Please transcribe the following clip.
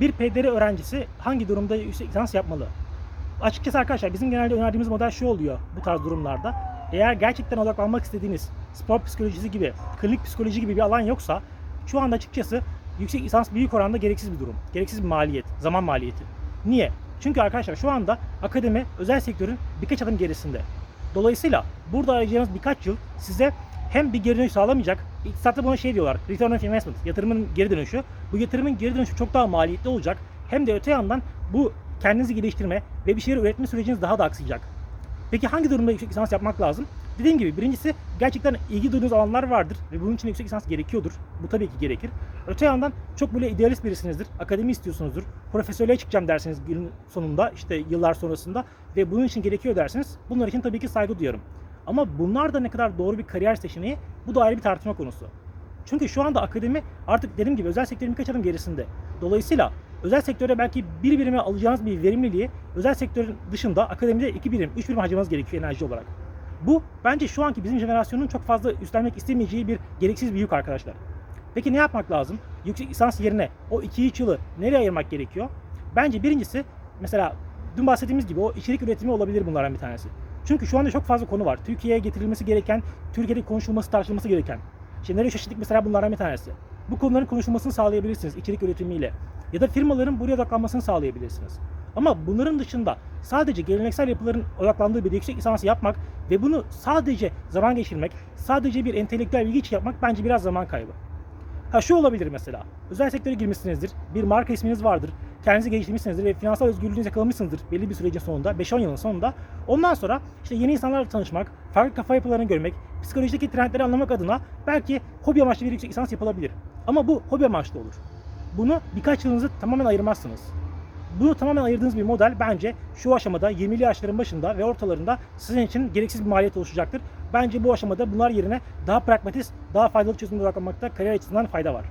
bir PDR öğrencisi hangi durumda yüksek lisans yapmalı? Açıkçası arkadaşlar bizim genelde önerdiğimiz model şu oluyor bu tarz durumlarda. Eğer gerçekten odaklanmak istediğiniz spor psikolojisi gibi, klinik psikoloji gibi bir alan yoksa şu anda açıkçası yüksek lisans büyük oranda gereksiz bir durum. Gereksiz bir maliyet, zaman maliyeti. Niye? Çünkü arkadaşlar şu anda akademi özel sektörün birkaç adım gerisinde. Dolayısıyla burada arayacağınız birkaç yıl size hem bir geri dönüş sağlamayacak, iktisatta buna şey diyorlar, return of investment, yatırımın geri dönüşü. Bu yatırımın geri dönüşü çok daha maliyetli olacak. Hem de öte yandan bu kendinizi geliştirme ve bir şeyler üretme süreciniz daha da aksayacak. Peki hangi durumda yüksek lisans yapmak lazım? Dediğim gibi birincisi gerçekten ilgi duyduğunuz alanlar vardır ve bunun için yüksek lisans gerekiyordur. Bu tabii ki gerekir. Öte yandan çok böyle idealist birisinizdir. Akademi istiyorsunuzdur. Profesörlüğe çıkacağım dersiniz günün sonunda işte yıllar sonrasında ve bunun için gerekiyor dersiniz. Bunlar için tabii ki saygı duyuyorum. Ama bunlar da ne kadar doğru bir kariyer seçeneği bu da ayrı bir tartışma konusu. Çünkü şu anda akademi artık dediğim gibi özel sektörün birkaç adım gerisinde. Dolayısıyla özel sektöre belki bir birime alacağınız bir verimliliği özel sektörün dışında akademide iki birim, üç birim harcamanız gerekiyor enerji olarak. Bu bence şu anki bizim jenerasyonun çok fazla üstlenmek istemeyeceği bir gereksiz bir yük arkadaşlar. Peki ne yapmak lazım? Yüksek lisans yerine o 2-3 yılı nereye ayırmak gerekiyor? Bence birincisi mesela dün bahsettiğimiz gibi o içerik üretimi olabilir bunlardan bir tanesi. Çünkü şu anda çok fazla konu var. Türkiye'ye getirilmesi gereken, Türkiye'de konuşulması, tartışılması gereken. İşte nereye şaşırttık mesela bunlardan bir tanesi. Bu konuların konuşulmasını sağlayabilirsiniz içerik üretimiyle. Ya da firmaların buraya odaklanmasını sağlayabilirsiniz. Ama bunların dışında sadece geleneksel yapıların odaklandığı bir yüksek lisans yapmak ve bunu sadece zaman geçirmek, sadece bir entelektüel bilgi için yapmak bence biraz zaman kaybı. Ha şu olabilir mesela. Özel sektöre girmişsinizdir. Bir marka isminiz vardır. Kendinizi geliştirmişsinizdir ve finansal özgürlüğünüzü yakalamışsınızdır belli bir sürecin sonunda, 5-10 yılın sonunda. Ondan sonra işte yeni insanlarla tanışmak, farklı kafa yapılarını görmek, psikolojideki trendleri anlamak adına belki hobi amaçlı bir yüksek lisans yapılabilir. Ama bu hobi amaçlı olur. Bunu birkaç yılınızı tamamen ayırmazsınız. Bunu tamamen ayırdığınız bir model bence şu aşamada 20'li yaşların başında ve ortalarında sizin için gereksiz bir maliyet oluşacaktır. Bence bu aşamada bunlar yerine daha pragmatist, daha faydalı çözümlere odaklanmakta kariyer açısından fayda var.